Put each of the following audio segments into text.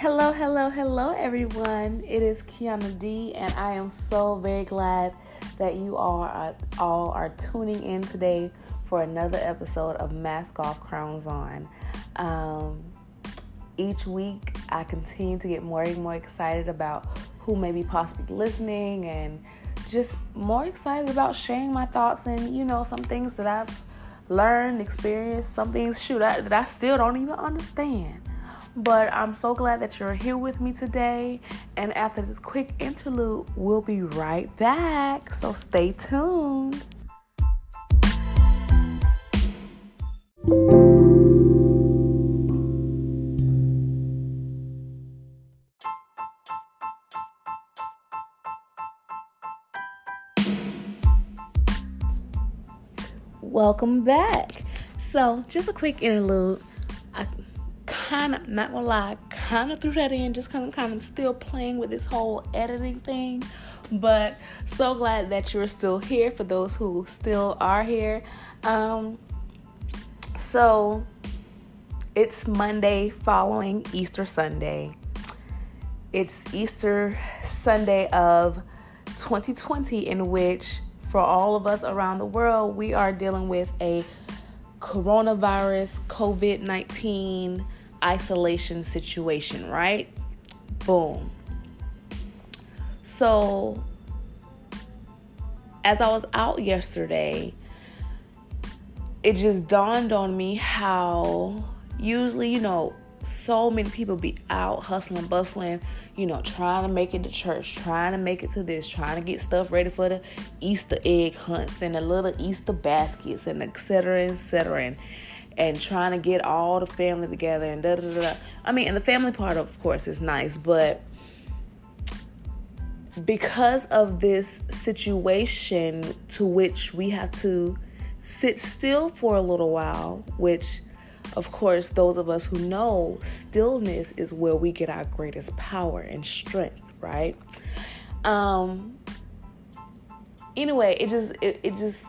Hello, hello, hello, everyone. It is Kianna D, and I am so very glad that you all are, all are tuning in today for another episode of Mask Off Crowns On. Um, each week, I continue to get more and more excited about who may be possibly listening and just more excited about sharing my thoughts and, you know, some things that I've learned, experienced, some things, shoot, I, that I still don't even understand. But I'm so glad that you're here with me today. And after this quick interlude, we'll be right back. So stay tuned. Welcome back. So, just a quick interlude. Kind of, not gonna lie, kind of threw that in just because I'm kind of still playing with this whole editing thing. But so glad that you're still here for those who still are here. Um, so it's Monday following Easter Sunday. It's Easter Sunday of 2020, in which for all of us around the world, we are dealing with a coronavirus COVID 19 isolation situation, right? Boom. So, as I was out yesterday, it just dawned on me how usually, you know, so many people be out hustling, bustling, you know, trying to make it to church, trying to make it to this, trying to get stuff ready for the Easter egg hunts and the little Easter baskets and et etc. etc. And, and trying to get all the family together and da da da. I mean, and the family part, of course, is nice, but because of this situation to which we have to sit still for a little while, which of course, those of us who know stillness is where we get our greatest power and strength, right? Um anyway, it just it, it just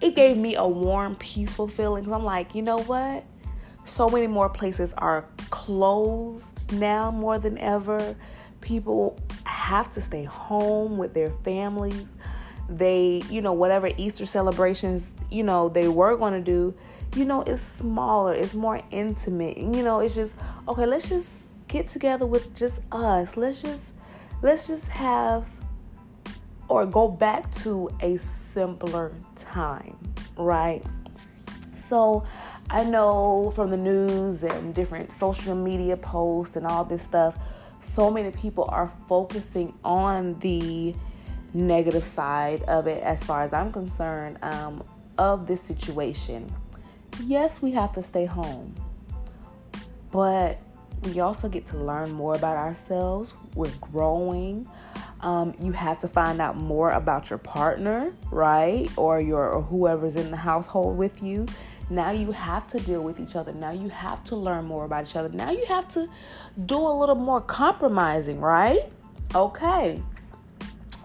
it gave me a warm, peaceful feeling. I'm like, you know what? So many more places are closed now more than ever. People have to stay home with their families. They, you know, whatever Easter celebrations, you know, they were going to do, you know, it's smaller, it's more intimate. You know, it's just okay, let's just get together with just us. Let's just let's just have or go back to a simpler time, right? So, I know from the news and different social media posts and all this stuff, so many people are focusing on the negative side of it as far as I'm concerned um, of this situation yes, we have to stay home, but we also get to learn more about ourselves. We're growing. Um, you have to find out more about your partner, right? Or your or whoever's in the household with you. Now you have to deal with each other. Now you have to learn more about each other. Now you have to do a little more compromising, right? Okay.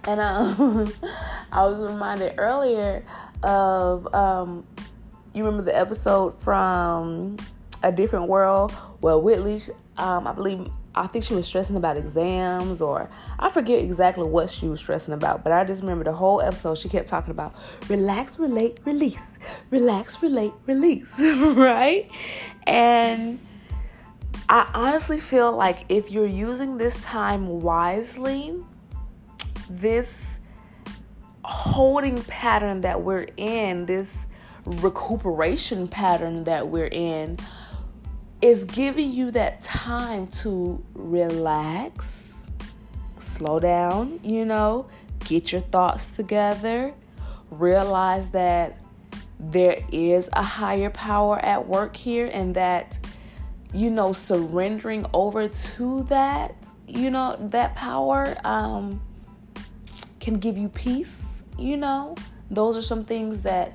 And um, I was reminded earlier of um, you remember the episode from A Different World Well, Whitley, um, I believe, I think she was stressing about exams or I forget exactly what she was stressing about, but I just remember the whole episode she kept talking about relax, relate, release, relax, relate, release, right? And I honestly feel like if you're using this time wisely, this holding pattern that we're in, this recuperation pattern that we're in is giving you that time to relax, slow down, you know, get your thoughts together, realize that there is a higher power at work here and that you know surrendering over to that you know that power um can give you peace you know? Those are some things that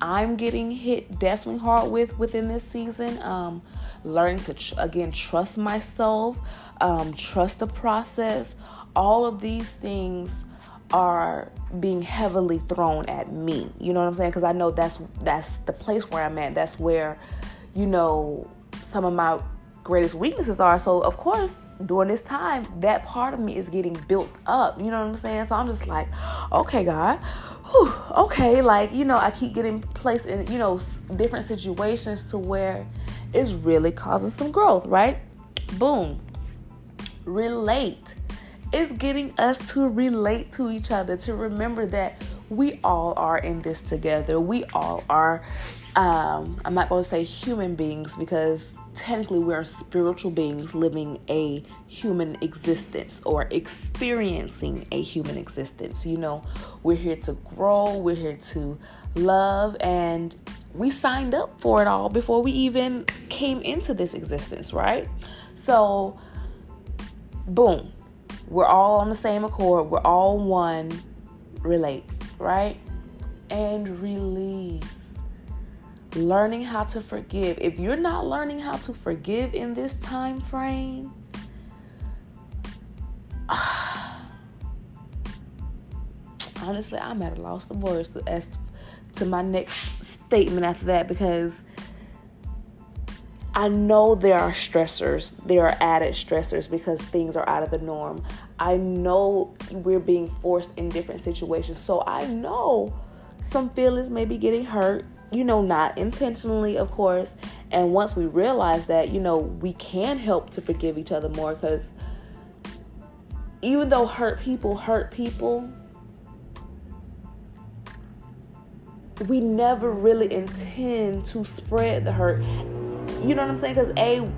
I'm getting hit definitely hard with within this season. Um, learning to tr- again trust myself, um, trust the process. All of these things are being heavily thrown at me. You know what I'm saying? Because I know that's that's the place where I'm at. That's where, you know, some of my greatest weaknesses are. So, of course, during this time, that part of me is getting built up. You know what I'm saying? So I'm just like, okay, God, whew, okay. Like, you know, I keep getting placed in, you know, different situations to where it's really causing some growth, right? Boom. Relate. It's getting us to relate to each other, to remember that we all are in this together. We all are, um, I'm not going to say human beings because technically we are spiritual beings living a human existence or experiencing a human existence. You know, we're here to grow, we're here to love, and we signed up for it all before we even came into this existence, right? So, boom, we're all on the same accord, we're all one, relate, right? And release learning how to forgive. If you're not learning how to forgive in this time frame, honestly, I'm at a loss of words as to my next statement after that because I know there are stressors, there are added stressors because things are out of the norm. I know we're being forced in different situations, so I know some feelings may be getting hurt you know, not intentionally, of course. And once we realize that, you know, we can help to forgive each other more because even though hurt people hurt people, we never really intend to spread the hurt. You know what I'm saying? Because, A,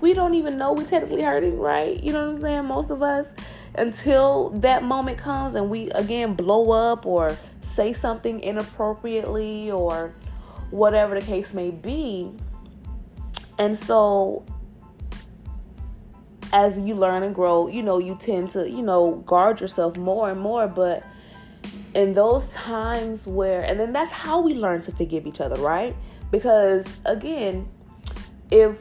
we don't even know we're technically hurting, right? You know what I'm saying? Most of us, until that moment comes and we again blow up or say something inappropriately or whatever the case may be. And so as you learn and grow, you know, you tend to, you know, guard yourself more and more, but in those times where and then that's how we learn to forgive each other, right? Because again, if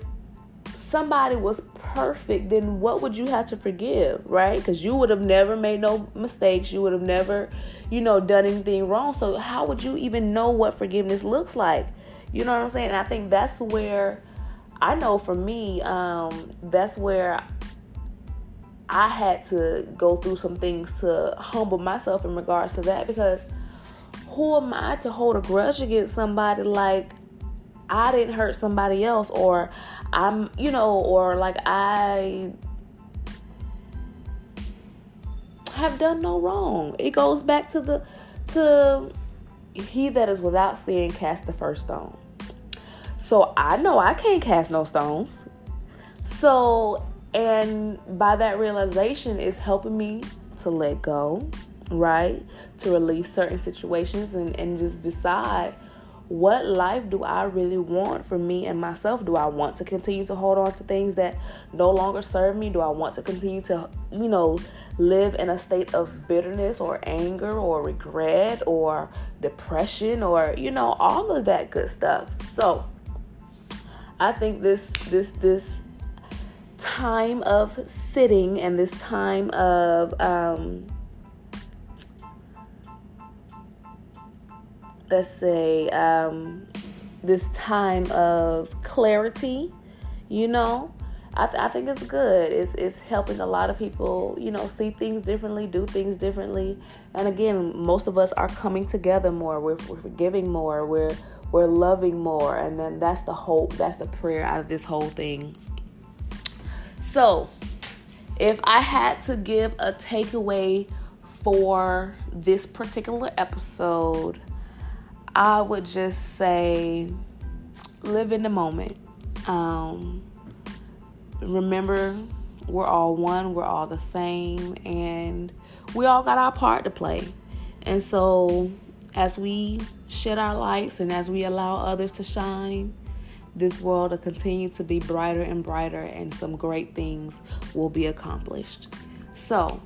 somebody was perfect, then what would you have to forgive, right? Because you would have never made no mistakes. You would have never, you know, done anything wrong. So how would you even know what forgiveness looks like? You know what I'm saying? I think that's where I know for me, um, that's where I had to go through some things to humble myself in regards to that because who am I to hold a grudge against somebody like I didn't hurt somebody else or I'm, you know, or like I have done no wrong. It goes back to the to he that is without sin cast the first stone. So I know I can't cast no stones. So and by that realization is helping me to let go, right? To release certain situations and, and just decide what life do I really want for me and myself? Do I want to continue to hold on to things that no longer serve me? Do I want to continue to, you know, live in a state of bitterness or anger or regret or depression or, you know, all of that good stuff? So, I think this this this time of sitting and this time of um, let's say um, this time of clarity you know? I, th- I, think it's good. It's, it's helping a lot of people you know see things differently do things differently. And again most of us are coming together more. We're, we're forgiving more. We're we're loving more. And then that's the hope that's the prayer out of this whole thing. So if i had to give a takeaway for this particular episode I would just say live in the moment. Um, remember, we're all one, we're all the same, and we all got our part to play. And so, as we shed our lights and as we allow others to shine, this world will continue to be brighter and brighter, and some great things will be accomplished. So,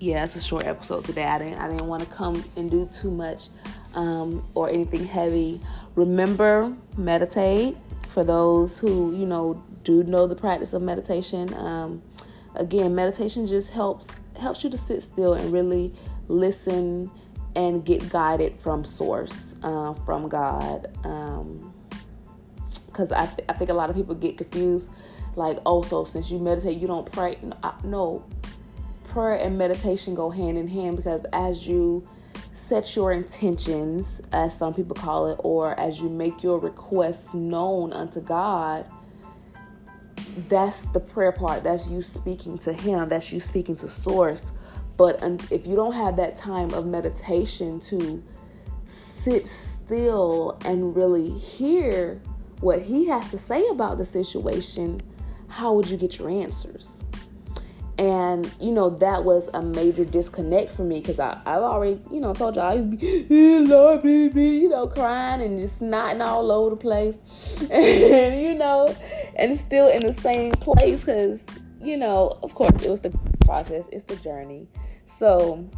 yeah, it's a short episode today. I didn't I didn't want to come and do too much um, or anything heavy. Remember, meditate. For those who you know do know the practice of meditation, um, again, meditation just helps helps you to sit still and really listen and get guided from source, uh, from God. Because because I, th- I think a lot of people get confused like oh so since you meditate you don't pray no prayer and meditation go hand in hand because as you set your intentions as some people call it or as you make your requests known unto god that's the prayer part. That's you speaking to him. That's you speaking to source. But if you don't have that time of meditation to sit still and really hear what he has to say about the situation, how would you get your answers? And, you know, that was a major disconnect for me because I've already, you know, told y'all I used to be, Lord, baby, you know, crying and just snotting all over the place. and, you know, and still in the same place because, you know, of course, it was the process, it's the journey. So,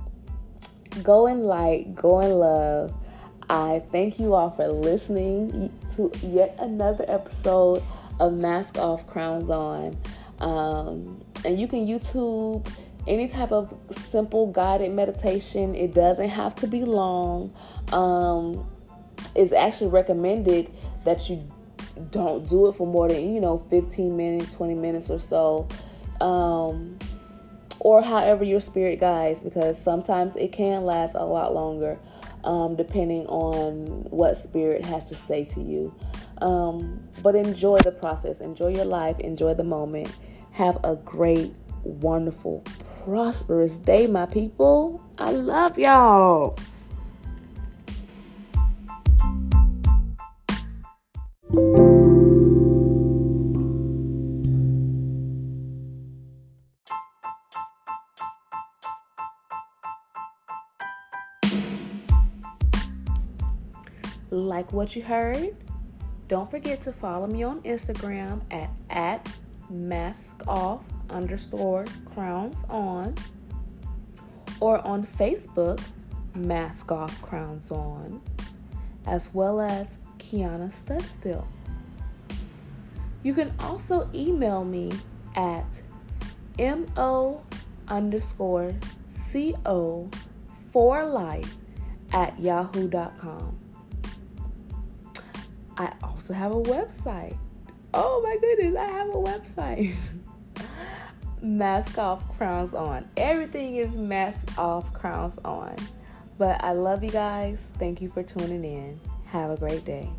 go in light, go in love. I thank you all for listening to yet another episode of Mask Off, Crowns On. Um, and you can YouTube any type of simple guided meditation. It doesn't have to be long. Um, it's actually recommended that you don't do it for more than you know 15 minutes 20 minutes or so. Um, or however your spirit guides because sometimes it can last a lot longer um, depending on what spirit has to say to you. Um, but enjoy the process. Enjoy your life. Enjoy the moment have a great wonderful prosperous day my people i love y'all Like what you heard? Don't forget to follow me on Instagram at, at mask off underscore crowns on or on Facebook mask off crowns on as well as Kianna Studstill. You can also email me at mo underscore co for life at yahoo.com. I also have a website. Oh my goodness, I have a website. mask off, crowns on. Everything is mask off, crowns on. But I love you guys. Thank you for tuning in. Have a great day.